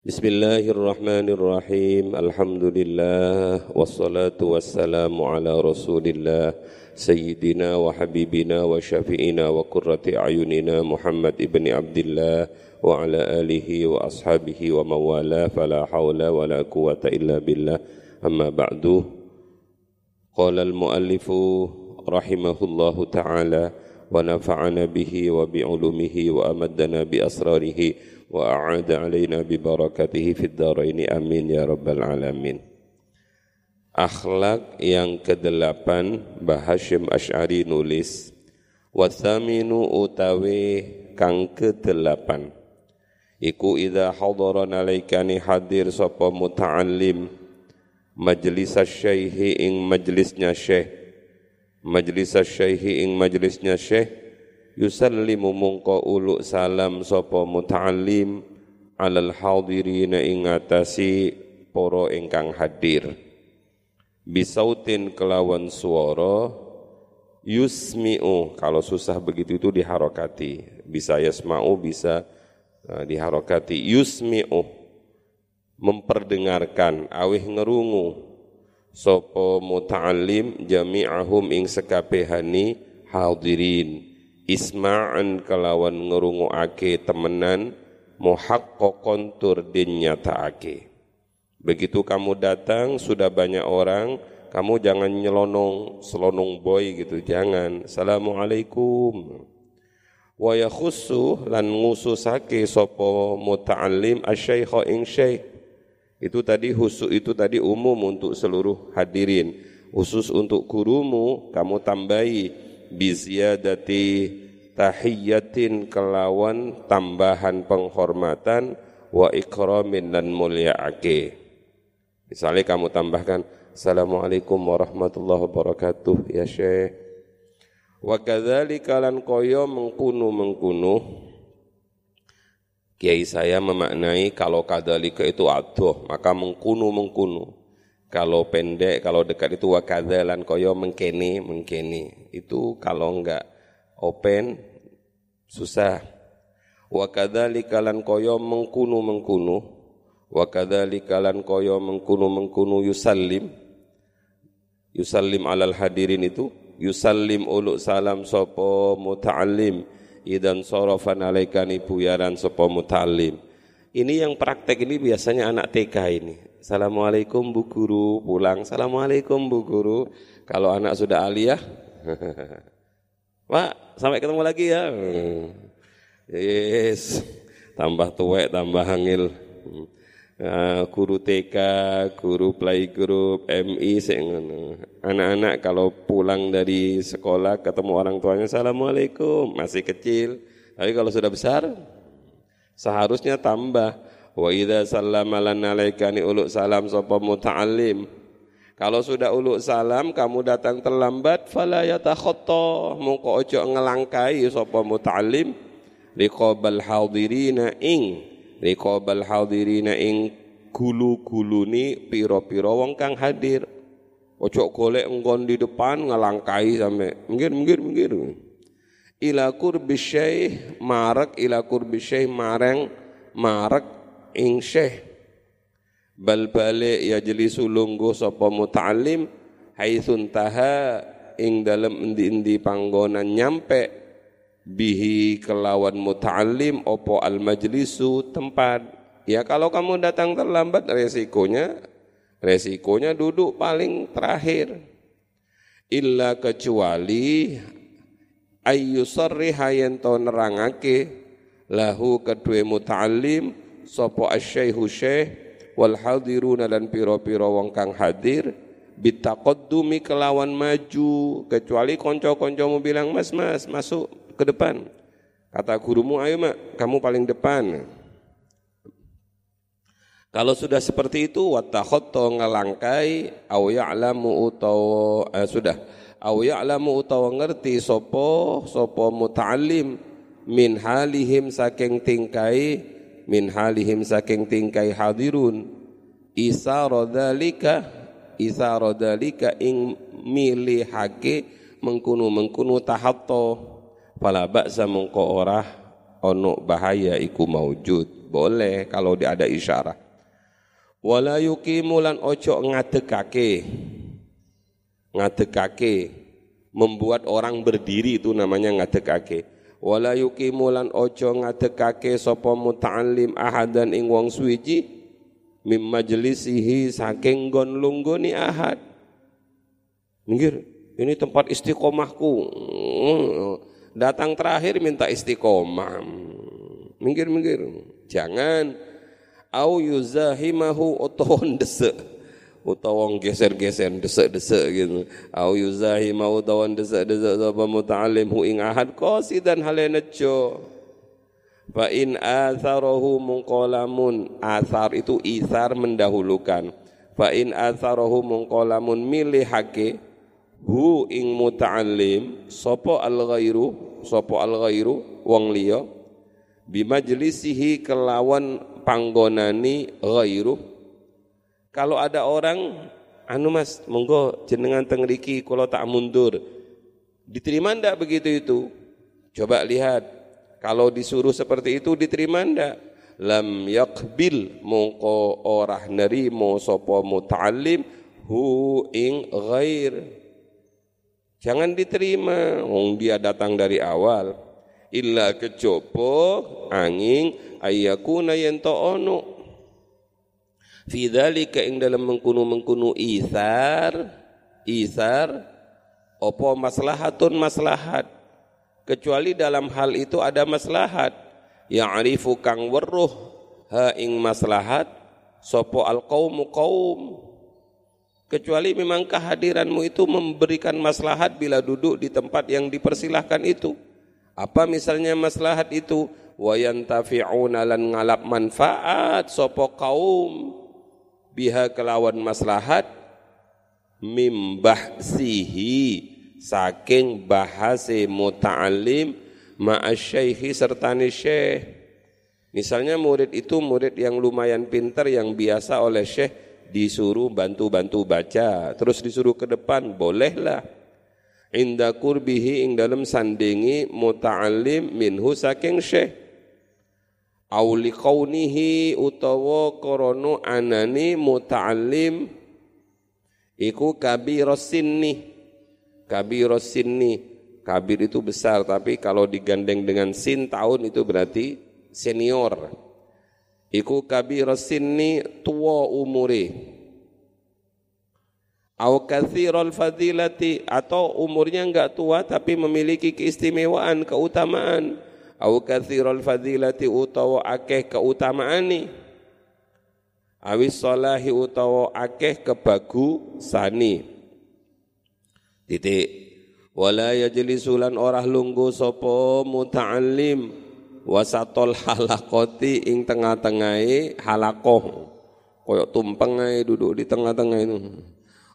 Bismillahirrahmanirrahim Alhamdulillah Wassalatu wassalamu ala rasulillah Sayyidina wa habibina wa syafi'ina wa kurrati ayunina Muhammad ibn Abdullah Wa ala alihi wa ashabihi wa mawala Fala hawla wa la quwata illa billah Amma ba'du Qala al-muallifu rahimahullahu ta'ala Wa nafa'ana bihi wa bi'ulumihi wa amaddana bi asrarihi وأعاد علينا ببركاته في الدارين amin ya rabbal alamin Akhlak yang kedelapan Bahashim Ash'ari nulis Wathaminu utawi kang kedelapan Iku idha hadaran alaikani hadir sapa muta'allim Majlis syaihi ing majlisnya syekh Majlis syaihi ing majlisnya syekh yusallimu mungko uluk salam sapa muta'allim alal hadirina ing atasi para ingkang hadir. Bisautin kelawan suara yusmi'u kalau susah begitu itu diharokati. Bisa yasma'u bisa uh, diharokati. Yusmi'u memperdengarkan awih ngerungu. Sapa muta'allim jami'ahum ing sekabehani hadirin isma'an kelawan ake temenan muhaqqaqan tur ake. Begitu kamu datang sudah banyak orang, kamu jangan nyelonong, selonong boy gitu, jangan. Assalamualaikum. Wa yakhussu lan ngususake sapa muta'allim asyaikha ing syekh. Itu tadi husu itu tadi umum untuk seluruh hadirin. Khusus untuk gurumu kamu tambahi biziadati tahiyatin kelawan tambahan penghormatan wa ikramin dan ake. Misalnya kamu tambahkan Assalamualaikum warahmatullahi wabarakatuh ya Syekh. Wa kadzalika lan koyo mengkunu mengkunu Kiai saya memaknai kalau kadalika itu aduh maka mengkunu mengkunu kalau pendek, kalau dekat itu wakadalan koyo mengkene, mengkene. Itu kalau enggak open susah. Wakadzalika lan koyo mengkunu mengkunu. Wakadzalika lan koyo mengkunu mengkunu yusallim. Yusallim alal hadirin itu yusallim uluk salam sopo muta'allim idan sorofan alaikani buyaran sopo muta'allim. Ini yang praktek ini biasanya anak TK ini. Assalamualaikum Bu Guru, pulang. Assalamualaikum Bu Guru. Kalau anak sudah aliyah, Pak, sampai ketemu lagi ya. Yes, tambah tuwek, tambah hangil. Uh, guru TK, guru playgroup, MI, anak-anak kalau pulang dari sekolah ketemu orang tuanya, Assalamualaikum, masih kecil. Tapi kalau sudah besar, seharusnya tambah Wa idza sallama lana alaikani uluk salam sapa muta'allim. Kalau sudah uluk salam kamu datang terlambat fala yatakhatta mongko ojo ngelangkai sapa muta'allim liqabal hadirina ing liqabal hadirina ing gulu-guluni piro-piro wong kang hadir. Ojo golek enggon di depan ngelangkai sampai minggir minggir minggir. Ila qurbi syekh marek ila qurbi syekh mareng marek ing syekh. Bal balik yajlisu lungguh sapa muta'allim haitsun taha ing dalem endi-endi panggonan nyampe. Bihi kelawan muta'allim opo al majlisu tempat. Ya kalau kamu datang terlambat resikonya resikonya duduk paling terakhir. Illa kecuali ayyusarriha yen nerangake lahu kedue muta'allim sapa asy-syaikhu syekh wal hadiruna dan piro-piro wong kang hadir bitaqaddumi kelawan maju kecuali kanca-kancamu bilang mas mas masuk ke depan. Kata gurumu ayo mak kamu paling depan. Kalau sudah seperti itu watakhoto ngelangkai au ya'lamu utawa eh, sudah. Au ya'lamu utawa ngerti sopo sopo muta'allim min halihim saking tingkai min halihim saking tingkai hadirun. Isa rodalika isa rodalika ing milihake mengkunu mengkunu tahatto fala ba'sa mengko ora ono bahaya iku maujud. Boleh kalau dia ada isyarah. Wala yuqimulan ojo ngadekake ngadekake membuat orang berdiri itu namanya ngadekake wala yuqimulan ojo ngadekake sapa muta'allim ahadan ing wong suwiji mim majlisihi saking gon lunggoni ahad. Minggir ini tempat istiqomahku. Datang terakhir minta istiqomah. Minggir minggir. Jangan. Au yuzahimahu utawa desek utawa geser-geser desek-desek gitu. Au yuzahimahu utawa desek-desek sapa muta'allim hu ing ahad qasidan halenejo fa in atharahu munqalamun athar itu ithar mendahulukan. Fa in atharahu munqalamun milihake hu ing muta'allim sapa al ghairu sapa al ghairu wong liya bimajlisihi kelawan panggonani ghairu kalau ada orang anu Mas monggo jenengan teng riki kula tak mundur. Diterima ndak begitu itu? Coba lihat. Kalau disuruh seperti itu diterima ndak? Lam yakbil mongko orah nerimo sapa muta'allim hu ing ghair. Jangan diterima, wong dia datang dari awal. Illa kecopo angin ayakuna yen ono. Fi dzalika ing dalam mengkunu-mengkunu isar, isar opo maslahatun maslahat. Kecuali dalam hal itu ada maslahat. Ya'rifu kang weruh ha ing maslahat sopo al qaumu qaum kecuali memang kehadiranmu itu memberikan maslahat bila duduk di tempat yang dipersilahkan itu. Apa misalnya maslahat itu? Wayantafi'una lan ngalap manfaat sopo kaum biha kelawan maslahat mimbah sihi saking bahase muta'alim ma'asyaikhi sertani syekh. Misalnya murid itu murid yang lumayan pintar yang biasa oleh syekh disuruh bantu-bantu baca, terus disuruh ke depan, bolehlah. Inda kurbihi ing dalam sandingi muta'alim minhu saking syekh. Auli kaunihi utawa korono anani muta'alim iku kabiros sinni. Kabiros sinni. Kabir itu besar, tapi kalau digandeng dengan sin tahun itu berarti senior iku kabir sinni tua umuri au kathirul fadilati atau umurnya enggak tua tapi memiliki keistimewaan keutamaan au kathirul fadilati utawa akeh keutamaani awis salahi utawa akeh kebagu sani titik. Wala yajlisulan orah lunggu sapa muta'allim wasatol halakoti ing tengah-tengahe halakoh koyok tumpeng duduk di tengah-tengah itu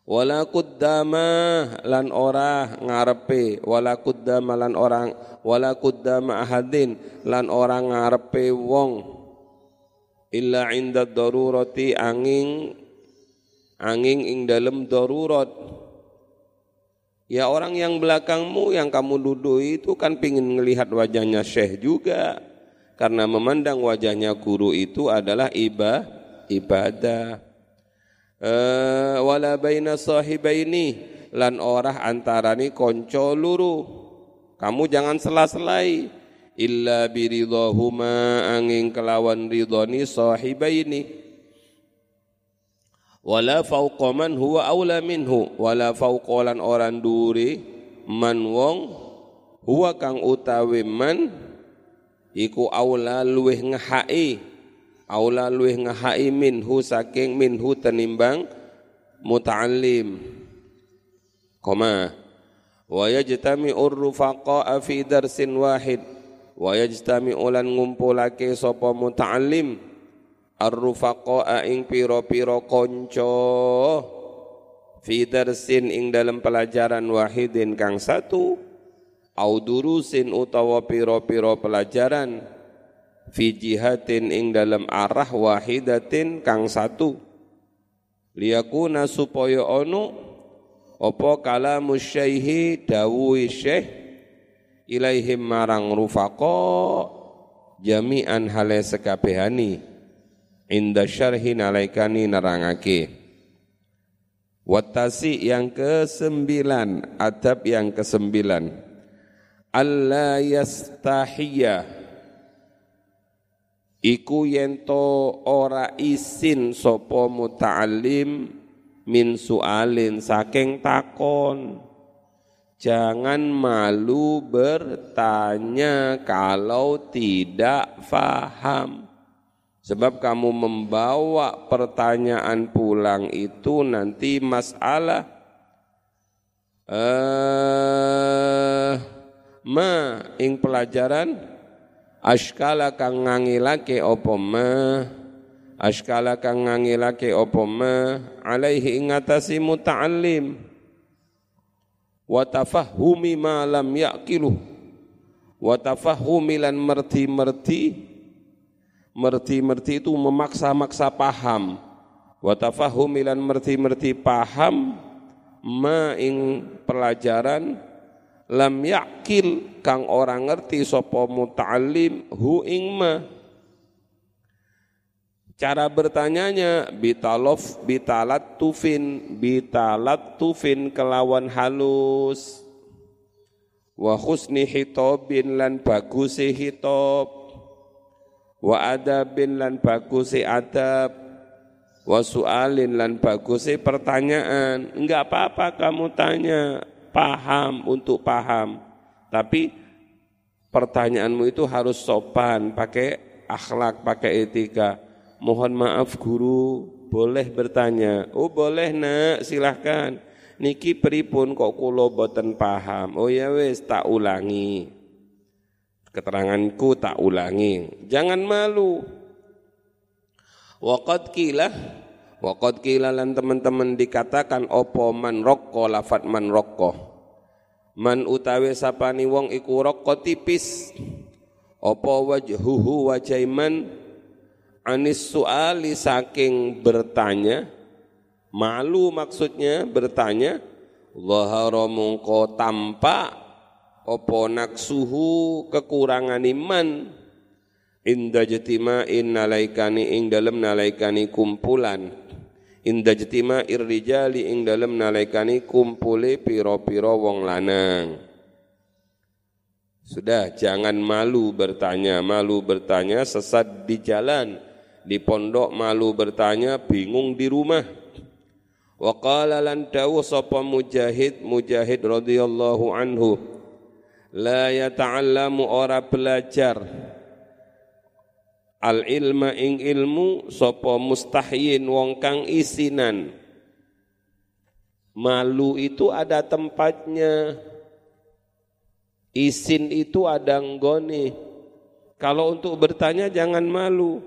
wala kuddama lan ora ngarepe wala kuddama lan orang wala kuddama ahadin lan orang ngarepe wong illa inda darurati angin angin ing dalem darurat Ya orang yang belakangmu yang kamu duduk itu kan pingin melihat wajahnya syekh juga. Karena memandang wajahnya guru itu adalah iba, ibadah. E, wala baina sahibaini lan orah antarani konco luru. Kamu jangan sela-selai illa biridhahuma angin kelawan ridhani sahibaini. Wala fauqa man huwa aula minhu wala fauqalan orang duri man wong huwa kang utawi man iku aula luweh ngahai aula luweh ngahai minhu saking minhu tenimbang muta'allim. Koma wa yajtami urrufaqa fi darsin wahid. Wa yajtami ulan ngumpulake sapa muta'allim. Ar-rufaqa ing piro-piro konco fi darsin ing dalam pelajaran wahidin kang satu. Au durusin utawa piro-piro pelajaran fi jihatin ing dalam arah wahidatin kang satu. Liyakuna supaya ono apa kalamu syaihi dawuhi syekh ilaihim marang rufaqa jami'an hale sekabehani. Inda syarhi nalaikani nerangake. Watasi yang kesembilan, adab yang kesembilan. Allah yastahiyya iku yento ora isin sopo muta'alim min sualin saking takon Jangan malu bertanya kalau tidak faham. Sebab kamu membawa pertanyaan pulang itu nanti masalah eh ma ing pelajaran askala kang ngangilake apa ma? Askala kang ngangilake apa ma? Alaihi ing atasi muta'allim. Wa tafahumi ma lam yaqilu. Wa tafahumi lan merti-merti. Merti-merti itu memaksa-maksa paham. Wa tafahumi lan merti-merti paham ma ing pelajaran lam yakil kang orang ngerti sapa muta'allim hu ing ma. Cara bertanyanya bitalof bitalat tufin bitalat tufin kelawan halus. Wa husni hitobin lan bagusi hitob. Wa adabin lan bagusi adab. Wa sualin lan bagusi pertanyaan. Enggak apa-apa kamu tanya paham untuk paham tapi pertanyaanmu itu harus sopan pakai akhlak pakai etika mohon maaf guru, boleh bertanya. Oh boleh nak, silahkan. Niki pripun kok kulo boten paham. Oh ya wes tak ulangi. Keteranganku tak ulangi. Jangan malu. Waqad kila Waqad kila lan teman-teman dikatakan opo man rokko lafat man rokko. Man utawi sapani wong iku rokko tipis. Opo wajhuhu wajaiman anis suali saking bertanya malu maksudnya bertanya Zahara mungko tampak opo naksuhu kekurangan iman inda in nalaikani ing dalem nalaikani kumpulan inda jetima irrijali ing dalem nalaikani kumpule piro-piro wong lanang. Sudah jangan malu bertanya. Malu bertanya sesat di jalan. Di pondok malu bertanya, bingung di rumah. Wa qala lan dawu sapa Mujahid, Mujahid radhiyallahu anhu, la yata'allamu ora belajar al ilma ing ilmu sapa mustahyin wong kang isinan. Malu itu ada tempatnya. Isin itu ada nggone. Kalau untuk bertanya jangan malu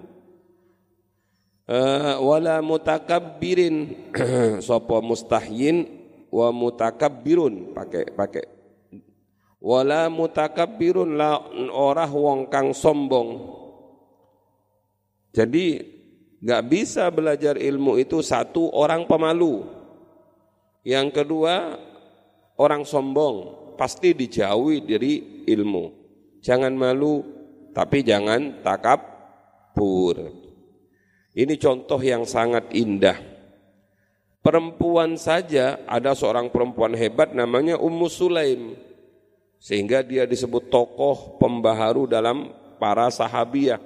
uh, wala mutakabbirin sapa mustahyin wa mutakabbirun pakai pakai wala mutakabbirun la ora wong kang sombong jadi nggak bisa belajar ilmu itu satu orang pemalu yang kedua orang sombong pasti dijauhi dari ilmu jangan malu tapi jangan takabur ini contoh yang sangat indah. Perempuan saja ada seorang perempuan hebat namanya Ummu Sulaim. Sehingga dia disebut tokoh pembaharu dalam para sahabiah.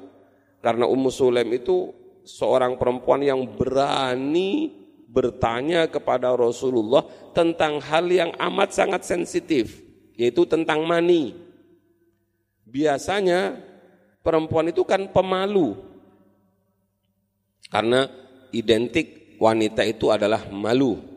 Karena Ummu Sulaim itu seorang perempuan yang berani bertanya kepada Rasulullah tentang hal yang amat sangat sensitif, yaitu tentang mani. Biasanya perempuan itu kan pemalu, karena identik wanita itu adalah malu.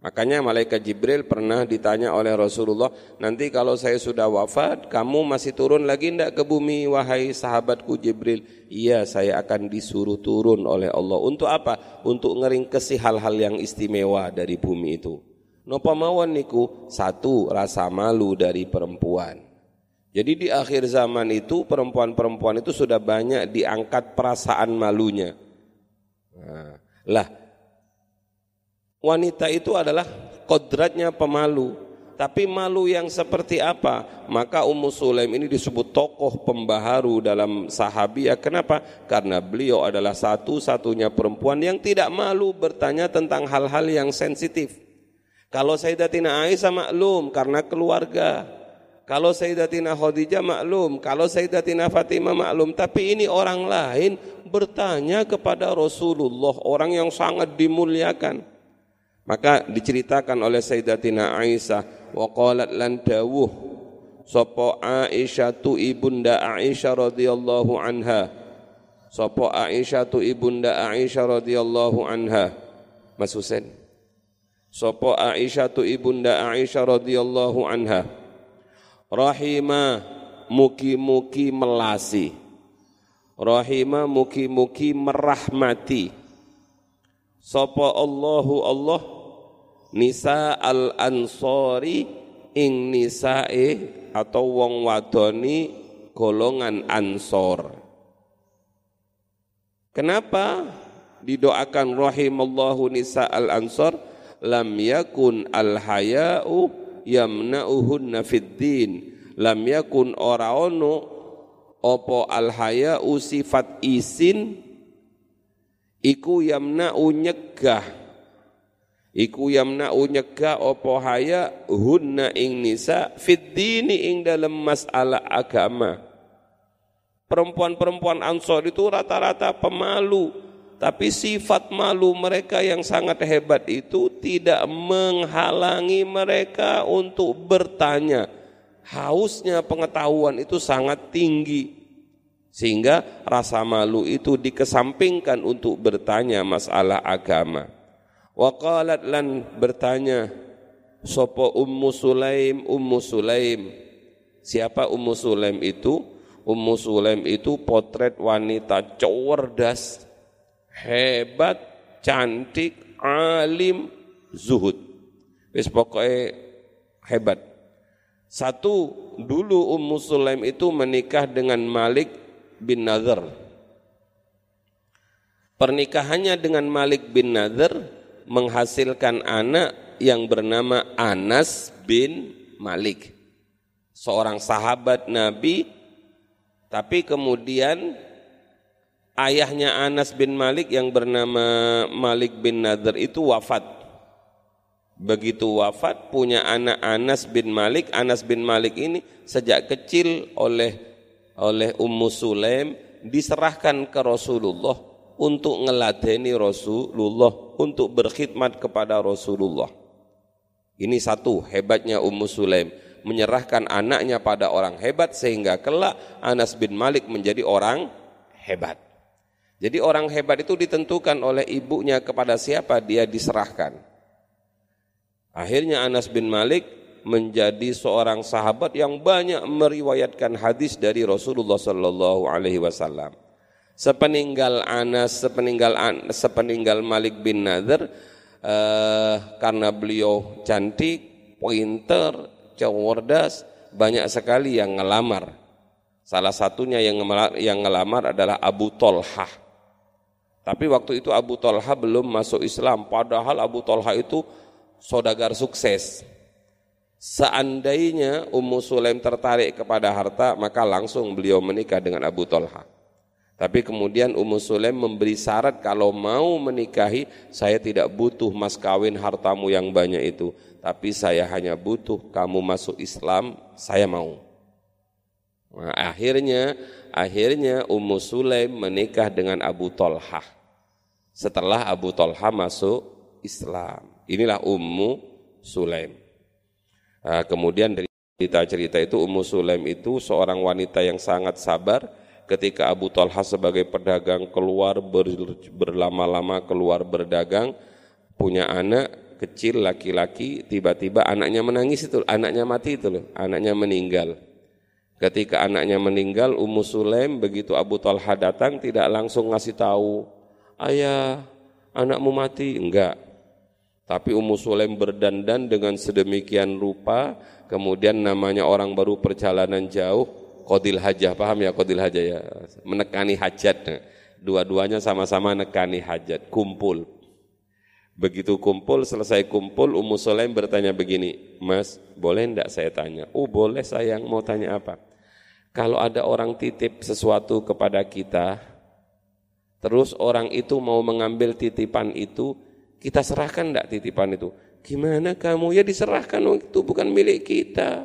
Makanya malaikat Jibril pernah ditanya oleh Rasulullah, nanti kalau saya sudah wafat, kamu masih turun lagi tidak ke bumi, wahai sahabatku Jibril? Iya, saya akan disuruh turun oleh Allah. Untuk apa? Untuk ngeringkesi hal-hal yang istimewa dari bumi itu. Nopo mawon niku? Satu, rasa malu dari perempuan. Jadi di akhir zaman itu perempuan-perempuan itu sudah banyak diangkat perasaan malunya. Nah, lah wanita itu adalah kodratnya pemalu. Tapi malu yang seperti apa? Maka Ummu Sulaim ini disebut tokoh pembaharu dalam sahabiah. Kenapa? Karena beliau adalah satu-satunya perempuan yang tidak malu bertanya tentang hal-hal yang sensitif. Kalau Sayyidatina Aisyah maklum karena keluarga. Kalau Sayyidatina Khadijah maklum, kalau Sayyidatina Fatimah maklum, tapi ini orang lain bertanya kepada Rasulullah, orang yang sangat dimuliakan. Maka diceritakan oleh Sayyidatina Aisyah, wa qalat lan dawuh sapa Aisyah tu ibunda Aisyah radhiyallahu anha? Sapa Aisyah tu ibunda Aisyah radhiyallahu anha? Mas Husain. Sapa Aisyah tu ibunda Aisyah radhiyallahu anha? Rahima muki-muki melasi. Rahima muki-muki merahmati. Sapa Allahu Allah nisa al ansori ing nisae atau wong wadoni golongan ansor. Kenapa didoakan rahimallahu nisa al ansor lam yakun al haya'u yamna'uhunna fid din lam yakun ora ono opo al haya'u sifat isin iku yamna'u nyegah Iku yamna'u nyegah opo haya hunna ing nisa fid dini ing dalam masalah agama. Perempuan-perempuan Ansor itu rata-rata pemalu, tapi sifat malu mereka yang sangat hebat itu tidak menghalangi mereka untuk bertanya. Hausnya pengetahuan itu sangat tinggi. Sehingga rasa malu itu dikesampingkan untuk bertanya masalah agama. Waqalat lan bertanya Sopo Ummu Sulaim Ummu Sulaim? Siapa Ummu Sulaim itu? Ummu Sulaim itu potret wanita cerdas Hebat, cantik, alim, zuhud. Wis pokoknya hebat. Satu, dulu Ummu Sulaim itu menikah dengan Malik bin Nadhr. Pernikahannya dengan Malik bin Nadhr menghasilkan anak yang bernama Anas bin Malik. Seorang sahabat Nabi, tapi kemudian ayahnya Anas bin Malik yang bernama Malik bin Nadr itu wafat. Begitu wafat punya anak Anas bin Malik, Anas bin Malik ini sejak kecil oleh oleh Ummu Sulaim diserahkan ke Rasulullah untuk ngeladeni Rasulullah, untuk berkhidmat kepada Rasulullah. Ini satu hebatnya Ummu Sulaim, menyerahkan anaknya pada orang hebat sehingga kelak Anas bin Malik menjadi orang hebat. Jadi orang hebat itu ditentukan oleh ibunya kepada siapa dia diserahkan. Akhirnya Anas bin Malik menjadi seorang sahabat yang banyak meriwayatkan hadis dari Rasulullah sallallahu alaihi wasallam sepeninggal Anas, sepeninggal sepeninggal Malik bin Nadir eh, karena beliau cantik, pinter, cerdas, banyak sekali yang ngelamar. Salah satunya yang ngelamar, yang ngelamar adalah Abu Tolhah. Tapi waktu itu Abu Tolhah belum masuk Islam, padahal Abu Tolhah itu sodagar sukses. Seandainya Ummu Sulaim tertarik kepada harta, maka langsung beliau menikah dengan Abu Tolhah. Tapi kemudian Ummu Sulaim memberi syarat kalau mau menikahi saya tidak butuh mas kawin hartamu yang banyak itu, tapi saya hanya butuh kamu masuk Islam, saya mau. Nah, akhirnya akhirnya Ummu Sulaim menikah dengan Abu Tolhah. Setelah Abu Tolhah masuk Islam. Inilah Ummu Sulaim. Nah, kemudian dari cerita-cerita itu Ummu Sulaim itu seorang wanita yang sangat sabar, ketika Abu Talha sebagai pedagang keluar ber, berlama-lama keluar berdagang punya anak kecil laki-laki tiba-tiba anaknya menangis itu anaknya mati itu loh anaknya meninggal. Ketika anaknya meninggal Ummu Sulaim begitu Abu Talha datang tidak langsung ngasih tahu ayah anakmu mati? Enggak. Tapi Ummu Sulaim berdandan dengan sedemikian rupa kemudian namanya orang baru perjalanan jauh Kodil hajah, paham ya kodil hajah ya? Menekani hajat. Dua-duanya sama-sama nekani hajat, kumpul. Begitu kumpul, selesai kumpul, Ummu Sulaim bertanya begini, Mas, boleh enggak saya tanya? Oh boleh sayang, mau tanya apa? Kalau ada orang titip sesuatu kepada kita, terus orang itu mau mengambil titipan itu, kita serahkan enggak titipan itu? Gimana kamu? Ya diserahkan, itu bukan milik kita.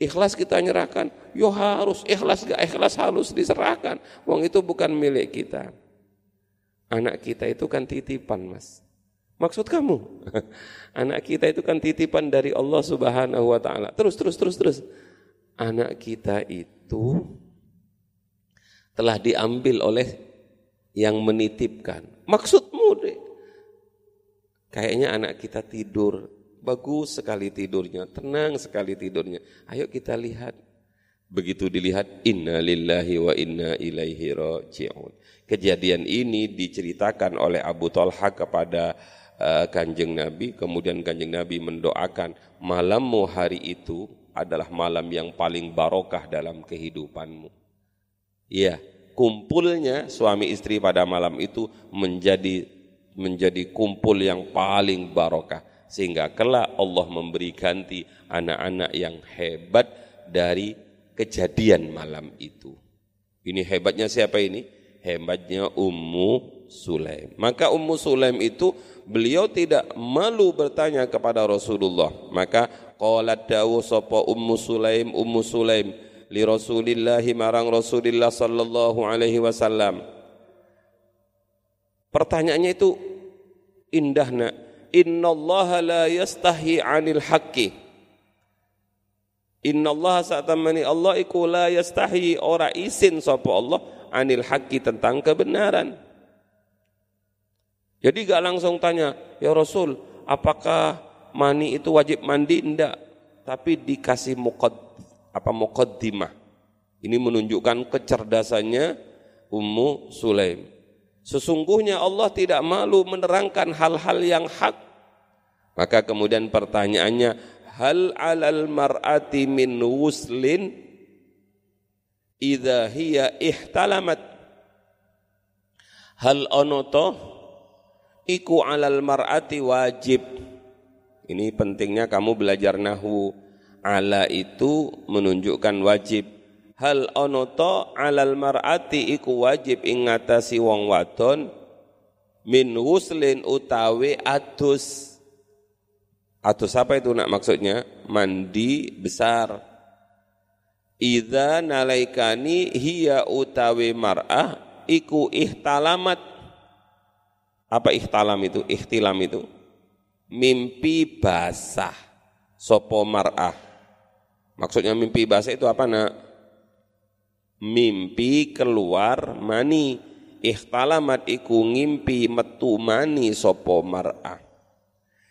Ikhlas kita nyerahkan, yo harus ikhlas gak ikhlas harus diserahkan. Wong itu bukan milik kita. Anak kita itu kan titipan, Mas. Maksud kamu? Anak kita itu kan titipan dari Allah Subhanahu wa taala. Terus terus terus terus. Anak kita itu telah diambil oleh yang menitipkan. Maksudmu deh. Kayaknya anak kita tidur, bagus sekali tidurnya, tenang sekali tidurnya. Ayo kita lihat. Begitu dilihat, inna lillahi wa inna ilaihi raji'un. Kejadian ini diceritakan oleh Abu Talha kepada uh, kanjeng Nabi, kemudian kanjeng Nabi mendoakan malammu hari itu adalah malam yang paling barokah dalam kehidupanmu. Iya, kumpulnya suami istri pada malam itu menjadi menjadi kumpul yang paling barokah sehingga kelak Allah memberi ganti anak-anak yang hebat dari kejadian malam itu. Ini hebatnya siapa ini? hebatnya Ummu Sulaim. Maka Ummu Sulaim itu beliau tidak malu bertanya kepada Rasulullah. Maka qalat dawu sapa Ummu Sulaim Ummu Sulaim li Rasulillah marang Rasulillah sallallahu alaihi wasallam. Pertanyaannya itu indah nak. Innallaha la yastahi 'anil haqqi. Innallaha sa'tamani Allah iku la yastahi ora isin sapa Allah anil haqqi tentang kebenaran. Jadi gak langsung tanya, ya Rasul, apakah mani itu wajib mandi? Enggak, tapi dikasih mukad apa mukaddimah. Ini menunjukkan kecerdasannya Ummu Sulaim. Sesungguhnya Allah tidak malu menerangkan hal-hal yang hak. Maka kemudian pertanyaannya, hal alal mar'ati min wuslin idza hiya ihtalamat? Hal onoto iku alal mar'ati wajib. Ini pentingnya kamu belajar nahu. Ala itu menunjukkan wajib hal onoto alal mar'ati iku wajib ingatasi wong wadon min wuslin utawi atus atus apa itu nak maksudnya mandi besar Idza nalaikani hiya utawi mar'ah iku ihtalamat apa ihtalam itu? Ihtilam itu mimpi basah sopo mar'ah. Maksudnya mimpi basah itu apa nak? Mimpi keluar mani. Ihtalamat iku ngimpi metu mani sopo mar'ah.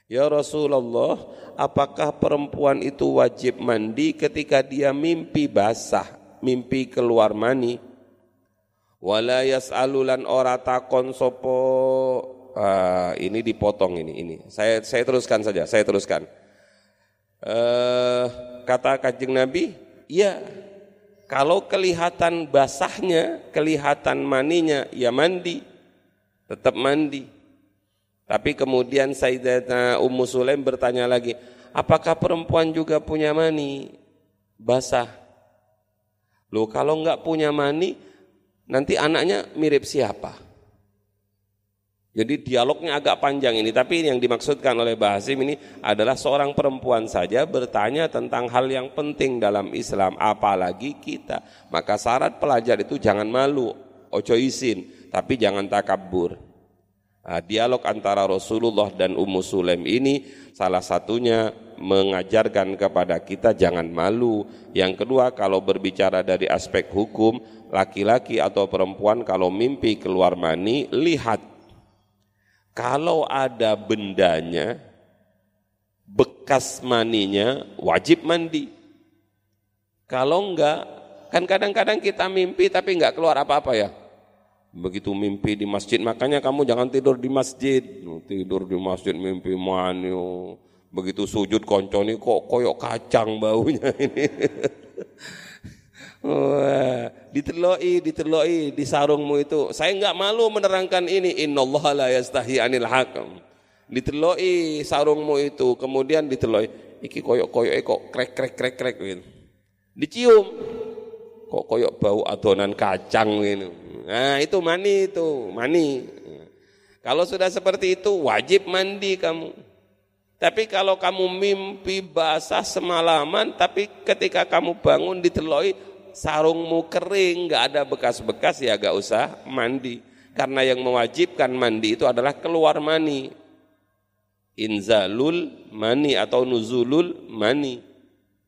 Ya Rasulullah, apakah perempuan itu wajib mandi ketika dia mimpi basah, mimpi keluar mani? Wala yas'alulan ora takon sopo uh, ini dipotong ini ini. Saya saya teruskan saja, saya teruskan. Uh, kata Kanjeng Nabi, iya. Kalau kelihatan basahnya, kelihatan maninya, ya mandi. Tetap mandi. Tapi kemudian Sayyidatuna Ummu Sulaim bertanya lagi, apakah perempuan juga punya mani basah? Loh kalau enggak punya mani, nanti anaknya mirip siapa? Jadi dialognya agak panjang ini, tapi yang dimaksudkan oleh Bahasim ini adalah seorang perempuan saja bertanya tentang hal yang penting dalam Islam, apalagi kita. Maka syarat pelajar itu jangan malu, ojo isin, tapi jangan takabur. Nah, dialog antara Rasulullah dan Ummu Sulaim ini salah satunya mengajarkan kepada kita jangan malu. Yang kedua kalau berbicara dari aspek hukum, laki-laki atau perempuan kalau mimpi keluar mani, lihat. Kalau ada bendanya, bekas maninya wajib mandi. Kalau enggak, kan kadang-kadang kita mimpi tapi enggak keluar apa-apa ya. Begitu mimpi di masjid, makanya kamu jangan tidur di masjid. Tidur di masjid mimpi mani. Begitu sujud konconi kok koyok kacang baunya ini. Wah, diteloi, diteloi di sarungmu itu. Saya enggak malu menerangkan ini. Innallaha la yastahi anil hakam. Diteloi sarungmu itu, kemudian diteloi. Iki koyok-koyok kok krek krek krek krek gitu. Dicium. Kok koyok bau adonan kacang gitu. Nah, itu mani itu, mani. Kalau sudah seperti itu wajib mandi kamu. Tapi kalau kamu mimpi basah semalaman, tapi ketika kamu bangun diteloi, sarungmu kering, nggak ada bekas-bekas ya gak usah mandi. Karena yang mewajibkan mandi itu adalah keluar mani. Inzalul mani atau nuzulul mani.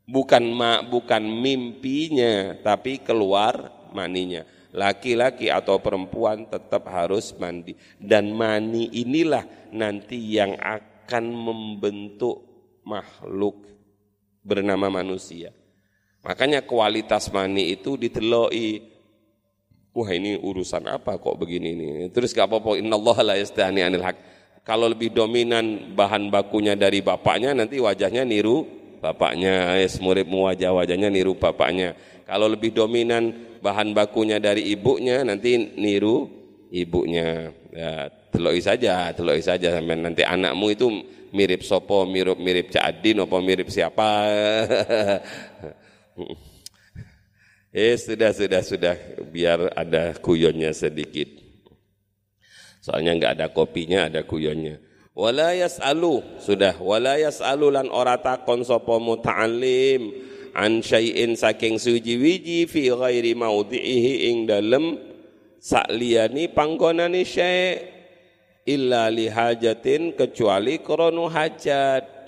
Bukan ma, bukan mimpinya, tapi keluar maninya. Laki-laki atau perempuan tetap harus mandi. Dan mani inilah nanti yang akan membentuk makhluk bernama manusia. Makanya kualitas mani itu diteloi. Wah ini urusan apa kok begini ini. Terus gak apa-apa Allah la yastahni anil haq. Kalau lebih dominan bahan bakunya dari bapaknya nanti wajahnya niru bapaknya. Es muridmu wajah-wajahnya niru bapaknya. Kalau lebih dominan bahan bakunya dari ibunya nanti niru ibunya. Ya, teloi saja, teloi saja sampai nanti anakmu itu mirip sopo, mirip mirip Cak Adin, apa mirip siapa. Eh sudah sudah sudah biar ada kuyonnya sedikit. Soalnya nggak ada kopinya, ada kuyonnya. Wala yas'alu sudah wala yas'alu lan ora takon sapa an syai'in saking suji wiji fi ghairi maudhihi ing dalem sakliyani panggonane syai' illa lihajatin kecuali kronu hajat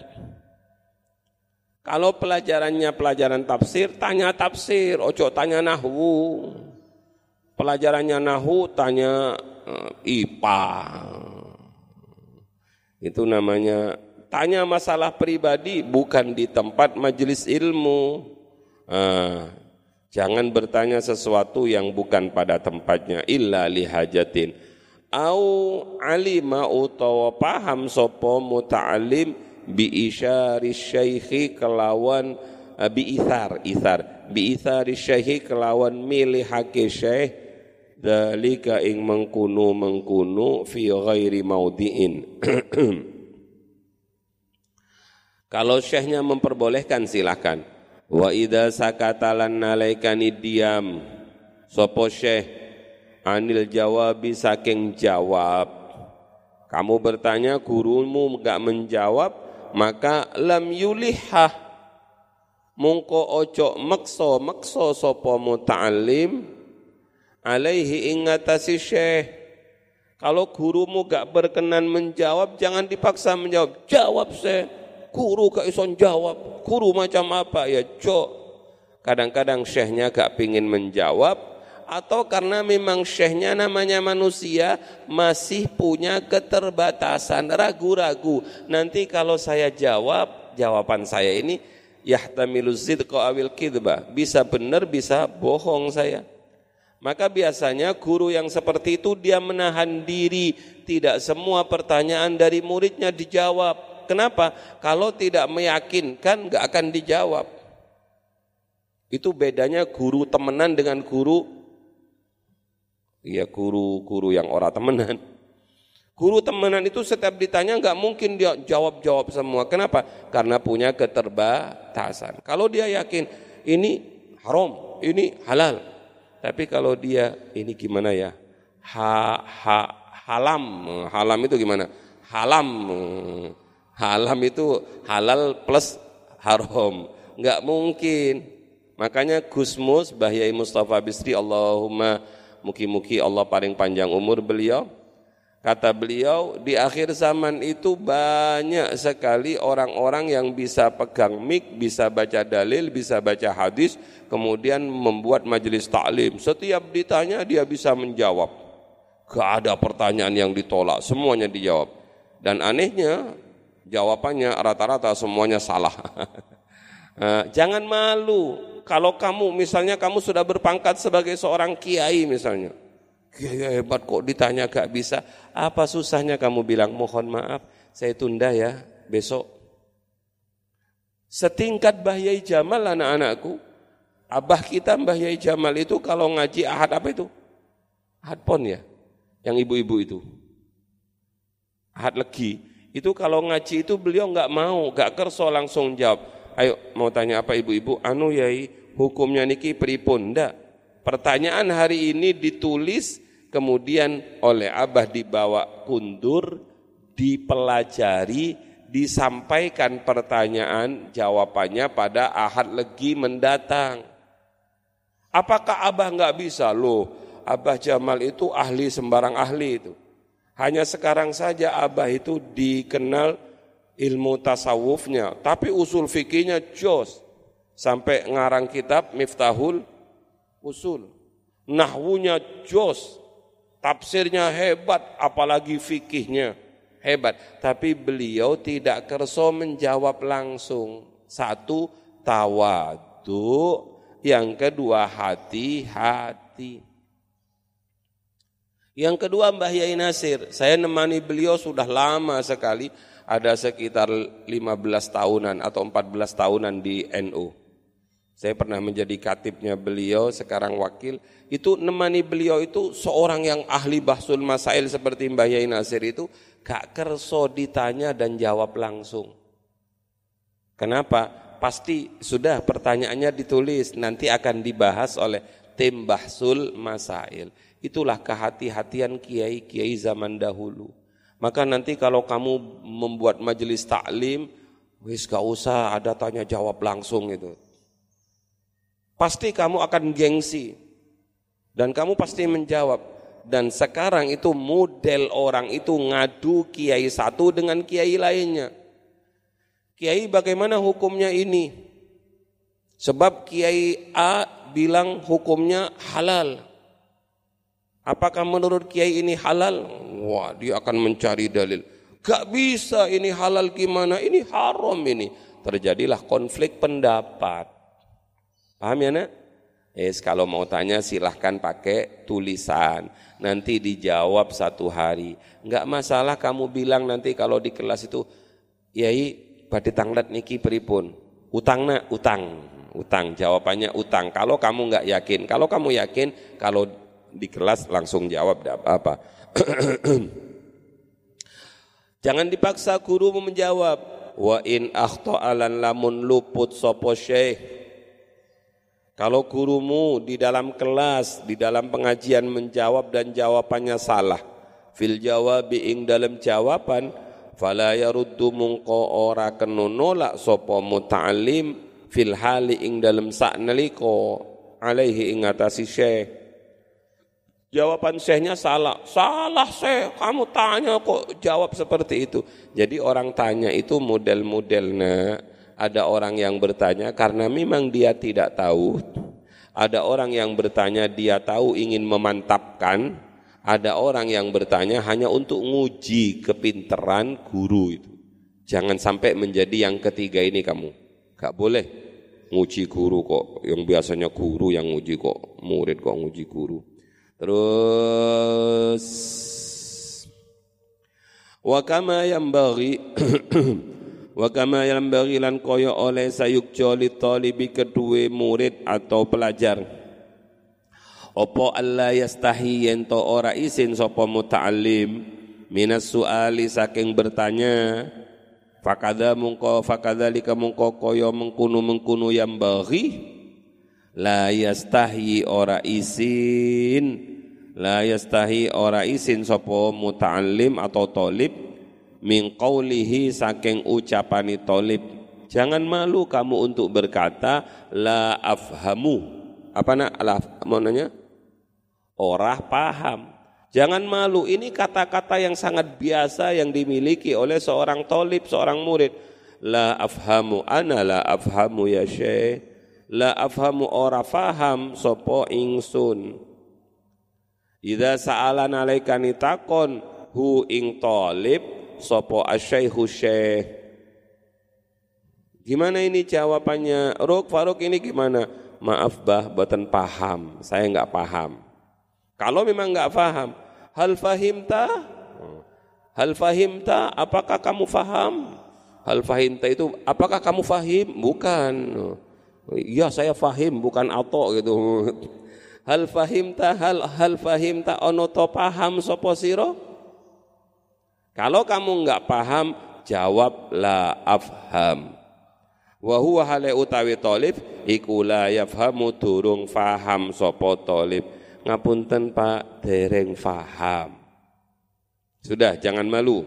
kalau pelajarannya pelajaran tafsir, tanya tafsir, ojo tanya nahwu. Pelajarannya nahwu, tanya uh, IPA. Itu namanya tanya masalah pribadi bukan di tempat majelis ilmu. Uh, jangan bertanya sesuatu yang bukan pada tempatnya illa lihajatin. Au alima utawa paham sopo muta'alim bi isyari syaikhi kelawan uh, bi ithar. Ithar bi ithari syaikhi kelawan milih hake syaikh dalika ing mengkunu mengkunu fi ghairi maudiin. Kalau syekhnya memperbolehkan silakan. Wa idza sakatalan nalaikani diam. Sopo syekh? Anil jawabi saking jawab. Kamu bertanya gurumu enggak menjawab maka lam yulihah. Mungko ojo makso makso sopo muta'alim alaihi ingatasi syekh. Kalau gurumu gak berkenan menjawab jangan dipaksa menjawab. Jawab syekh. Guru gak ison jawab. Guru macam apa? Ya cok kadang-kadang syekhnya gak pingin menjawab atau karena memang syekhnya namanya manusia masih punya keterbatasan, ragu-ragu. Nanti kalau saya jawab, jawaban saya ini yahtamilu zidqa awil kidba. Bisa benar, bisa bohong saya. Maka biasanya guru yang seperti itu dia menahan diri, tidak semua pertanyaan dari muridnya dijawab. Kenapa? Kalau tidak meyakinkan nggak akan dijawab. Itu bedanya guru temenan dengan guru Iya guru-guru yang orang temenan. Guru temenan itu setiap ditanya nggak mungkin dia jawab-jawab semua. Kenapa? Karena punya keterbatasan. Kalau dia yakin ini haram, ini halal. Tapi kalau dia ini gimana ya? Ha, ha, halam, halam itu gimana? Halam, halam itu halal plus haram. Nggak mungkin. Makanya Gusmus Bahyai Mustafa Bisri Allahumma Muki-muki Allah paling panjang umur beliau. Kata beliau, di akhir zaman itu banyak sekali orang-orang yang bisa pegang mik, bisa baca dalil, bisa baca hadis, kemudian membuat majelis taklim. Setiap ditanya dia bisa menjawab. Gak ada pertanyaan yang ditolak, semuanya dijawab. Dan anehnya, jawabannya rata-rata semuanya salah. Eh, jangan malu, kalau kamu misalnya kamu sudah berpangkat sebagai seorang kiai misalnya. Kiai hebat kok ditanya gak bisa. Apa susahnya kamu bilang mohon maaf saya tunda ya besok. Setingkat Bahyai Jamal anak-anakku. Abah kita Mbah Yai Jamal itu kalau ngaji ahad apa itu? Ahad pon ya? Yang ibu-ibu itu. Ahad legi. Itu kalau ngaji itu beliau nggak mau, nggak kerso langsung jawab. Ayo mau tanya apa ibu-ibu? Anu Yai, hukumnya niki pripun? Ndak. Pertanyaan hari ini ditulis kemudian oleh Abah dibawa kundur, dipelajari, disampaikan pertanyaan jawabannya pada ahad legi mendatang. Apakah Abah nggak bisa? Loh, Abah Jamal itu ahli sembarang ahli itu. Hanya sekarang saja Abah itu dikenal ilmu tasawufnya, tapi usul fikihnya jos. Sampai ngarang kitab Miftahul usul. Nahwunya jos, tafsirnya hebat, apalagi fikihnya hebat. Tapi beliau tidak kerso menjawab langsung. Satu, tawadu. Yang kedua, hati-hati. Yang kedua Mbah Yai Nasir, saya nemani beliau sudah lama sekali, ada sekitar 15 tahunan atau 14 tahunan di NU. Saya pernah menjadi katibnya beliau, sekarang wakil. Itu nemani beliau itu seorang yang ahli bahsul masail seperti Mbah Yai Nasir itu gak kerso ditanya dan jawab langsung. Kenapa? Pasti sudah pertanyaannya ditulis, nanti akan dibahas oleh tim bahsul masail. Itulah kehati-hatian kiai-kiai zaman dahulu. Maka nanti kalau kamu membuat majelis taklim, wis gak usah ada tanya jawab langsung itu. Pasti kamu akan gengsi. Dan kamu pasti menjawab. Dan sekarang itu model orang itu ngadu kiai satu dengan kiai lainnya. Kiai bagaimana hukumnya ini? Sebab kiai A bilang hukumnya halal apakah menurut kiai ini halal wah dia akan mencari dalil gak bisa ini halal gimana ini haram ini terjadilah konflik pendapat Paham ya nak? Yes, kalau mau tanya silahkan pakai tulisan. Nanti dijawab satu hari. Enggak masalah kamu bilang nanti kalau di kelas itu, Yai, badai tanglet niki pripun. Utang nak, utang. Utang, jawabannya utang. Kalau kamu enggak yakin, kalau kamu yakin, kalau di kelas langsung jawab apa-apa. Jangan dipaksa guru menjawab. Wa in akhto'alan lamun luput sopo syekh kalau gurumu di dalam kelas, di dalam pengajian menjawab dan jawabannya salah, fil jawabi ing dalam jawaban, fala yaruddu mungko ora kena nolak sapa muta'allim fil hali ing dalam saknaliko alaihi ing atasi syekh. Jawaban syekhnya salah. Salah syekh, kamu tanya kok jawab seperti itu. Jadi orang tanya itu model-modelnya ada orang yang bertanya karena memang dia tidak tahu. Ada orang yang bertanya dia tahu ingin memantapkan. Ada orang yang bertanya hanya untuk nguji kepinteran guru itu. Jangan sampai menjadi yang ketiga ini kamu. Gak boleh nguji guru kok. Yang biasanya guru yang nguji kok. Murid kok nguji guru. Terus. Wa kama yang bagi Wa kama bagi lan kaya oleh sayuk joli talibi kedua murid atau pelajar. Opo Allah yastahi yento ora isin sapa muta'allim? Minas suali saking bertanya fakada mungko fakadzalika mungko kaya mengkunu mengkunu yang bagi la yastahi ora isin la yastahi ora isin sapa muta'allim atau talib min qawlihi saking ucapani tolib. Jangan malu kamu untuk berkata la afhamu. Apa nak? La mau nanya? Orah paham. Jangan malu. Ini kata-kata yang sangat biasa yang dimiliki oleh seorang tolib seorang murid. La afhamu. Ana la afhamu ya syekh. La afhamu. Ora faham sopo ingsun Ida sa'alan alaikani takon hu ing tolib sopo asyaihu syekh. Gimana ini jawabannya? Ruk Faruk ini gimana? Maaf bah, buatan paham. Saya enggak paham. Kalau memang enggak paham, hal fahimta? Hal fahimta? Apakah kamu faham? Hal fahimta itu apakah kamu fahim? Bukan. Iya saya fahim bukan ato gitu. Hal fahim ta hal hal fahim ta ono to paham sopo siro? Kalau kamu enggak paham, jawab la afham. Wa huwa hale utawi tolib iku la yafhamu durung faham sopo tolib. Ngapunten Pak dereng faham. Sudah jangan malu.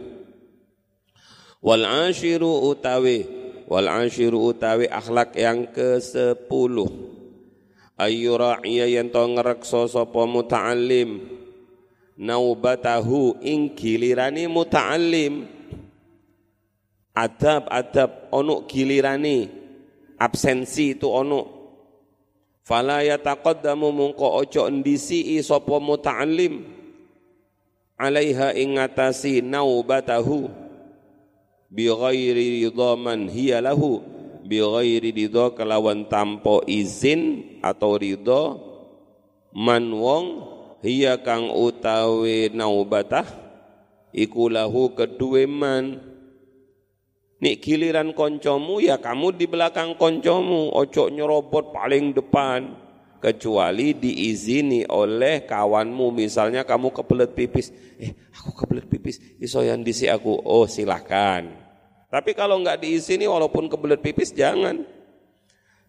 Wal ashiru utawi wal ashiru utawi akhlak yang ke-10 ayyura'iya yen to ngrekso sapa muta'allim? Naubatahu ing gilirani muta'allim. Adab-adab ono gilirani absensi itu ono. Fala yataqaddamu mungko ojo ndisi sapa muta'allim. Alaiha ing ngatasi naubatahu. Bi ghairi ridha man hiya lahu bi ghairi ridha kelawan tanpa izin atau ridha man wong hiya kang utawi naubatah iku lahu kedue man. Nik giliran koncomu ya kamu di belakang koncomu, ojo nyerobot paling depan. Kecuali diizini oleh kawanmu misalnya kamu kebelet pipis. Eh aku kebelet pipis iso yang disi aku. Oh silahkan tapi kalau nggak diizini walaupun kebelet pipis jangan.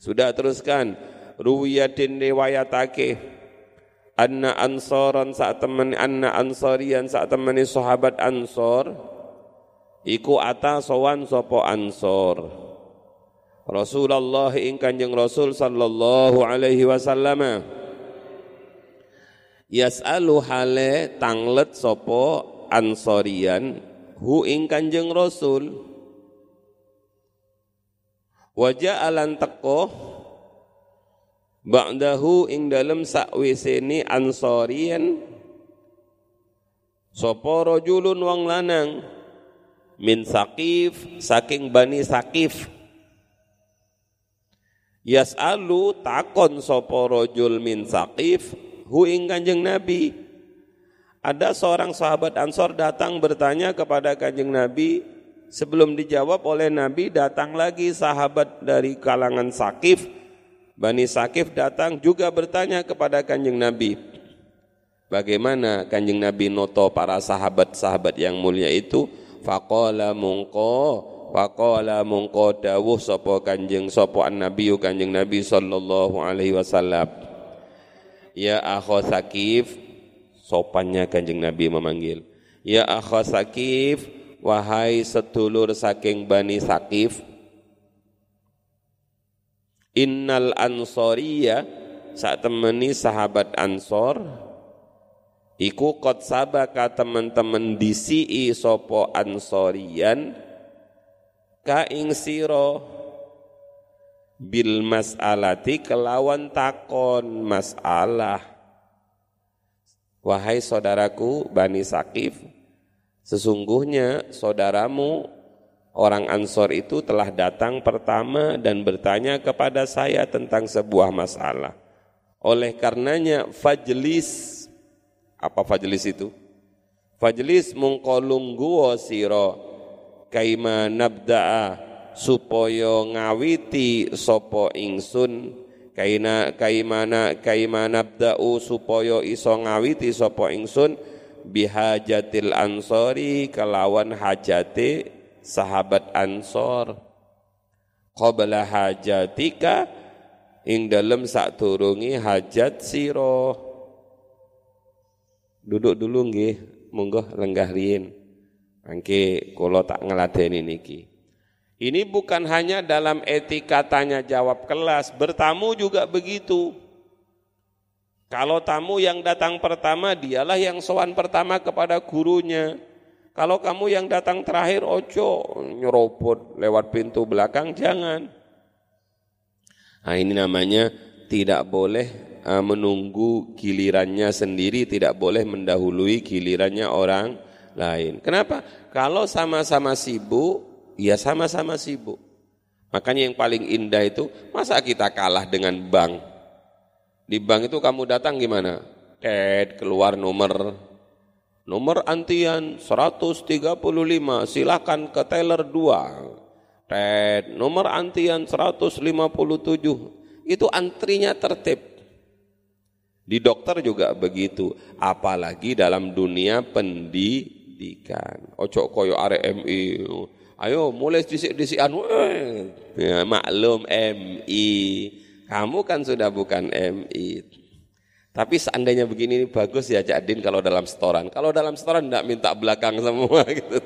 Sudah teruskan. Ruwiyatin riwayatake. Anna ansoran saat temen anna ansorian saat temani sahabat ansor. Iku ata sowan sopo ansor. Rasulullah ing Kanjeng Rasul sallallahu alaihi wasallam. Yas'alu hale tanglet sopo ansorian hu ing Kanjeng Rasul Wajah alan teko ba'dahu ing dalem sakwiseni ansorian sapa rajulun wong lanang min sakif saking bani sakif yas'alu takon sapa rajul min sakif hu ing kanjeng nabi. Ada seorang sahabat ansor datang bertanya kepada kanjeng nabi Sebelum dijawab oleh Nabi datang lagi sahabat dari kalangan Sakif. Bani Sakif datang juga bertanya kepada kanjeng Nabi. Bagaimana kanjeng Nabi noto para sahabat-sahabat yang mulia itu? Faqala mungko Faqala mungko dawuh sopo kanjeng sopo an nabi kanjeng Nabi sallallahu alaihi wasallam. Ya akho Sakif, sopannya kanjeng Nabi memanggil. Ya akho Sakif, wahai sedulur saking Bani Sakif Innal ansoriya saat temani sahabat ansor Iku kot sabaka teman-teman disi'i sopo ansorian Ka ing siro bil mas'alati kelawan takon masalah. Wahai saudaraku Bani Sakif Sesungguhnya saudaramu orang Ansor itu telah datang pertama dan bertanya kepada saya tentang sebuah masalah. Oleh karenanya fajlis apa fajlis itu? Fajlis mungkolungguo siro kaima nabda'a supaya ngawiti sopo ingsun kaina kaimana kaimana nabda'u supaya iso ngawiti sopo ingsun bihajatil ansori kelawan hajati sahabat ansor. Qabla hajatika ing dalem sak turungi hajat siro duduk dulu nggih monggo lenggah riyin mangke kula tak ngeladeni niki. Ini bukan hanya dalam etika tanya jawab kelas bertamu juga begitu kalau tamu yang datang pertama, dialah yang sowan pertama kepada gurunya. Kalau kamu yang datang terakhir, ojo nyerobot lewat pintu belakang, jangan. Nah ini namanya tidak boleh uh, menunggu gilirannya sendiri, tidak boleh mendahului gilirannya orang lain. Kenapa? Kalau sama-sama sibuk, ya sama-sama sibuk. Makanya yang paling indah itu, masa kita kalah dengan bank? Di bank itu kamu datang gimana? Ted keluar nomor. Nomor antian 135 silahkan ke teller 2 Ted nomor antian 157 itu antrinya tertib. Di dokter juga begitu, apalagi dalam dunia pendidikan. Ojo koyo RMI, ayo mulai disik-disikan, ya, maklum MI, kamu kan sudah bukan MI. Tapi seandainya begini bagus ya Jadin kalau dalam setoran. Kalau dalam setoran tidak minta belakang semua gitu.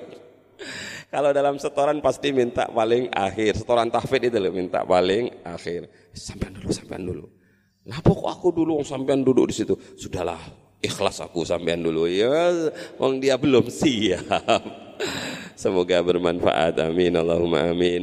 Kalau dalam setoran pasti minta paling akhir. Setoran tahfidz itu loh minta paling akhir. Sampai dulu, sampai dulu. Kenapa kok aku dulu sampean duduk di situ? Sudahlah, ikhlas aku sampean dulu. Ya, wong dia belum siap. Semoga bermanfaat. Amin. Allahumma amin.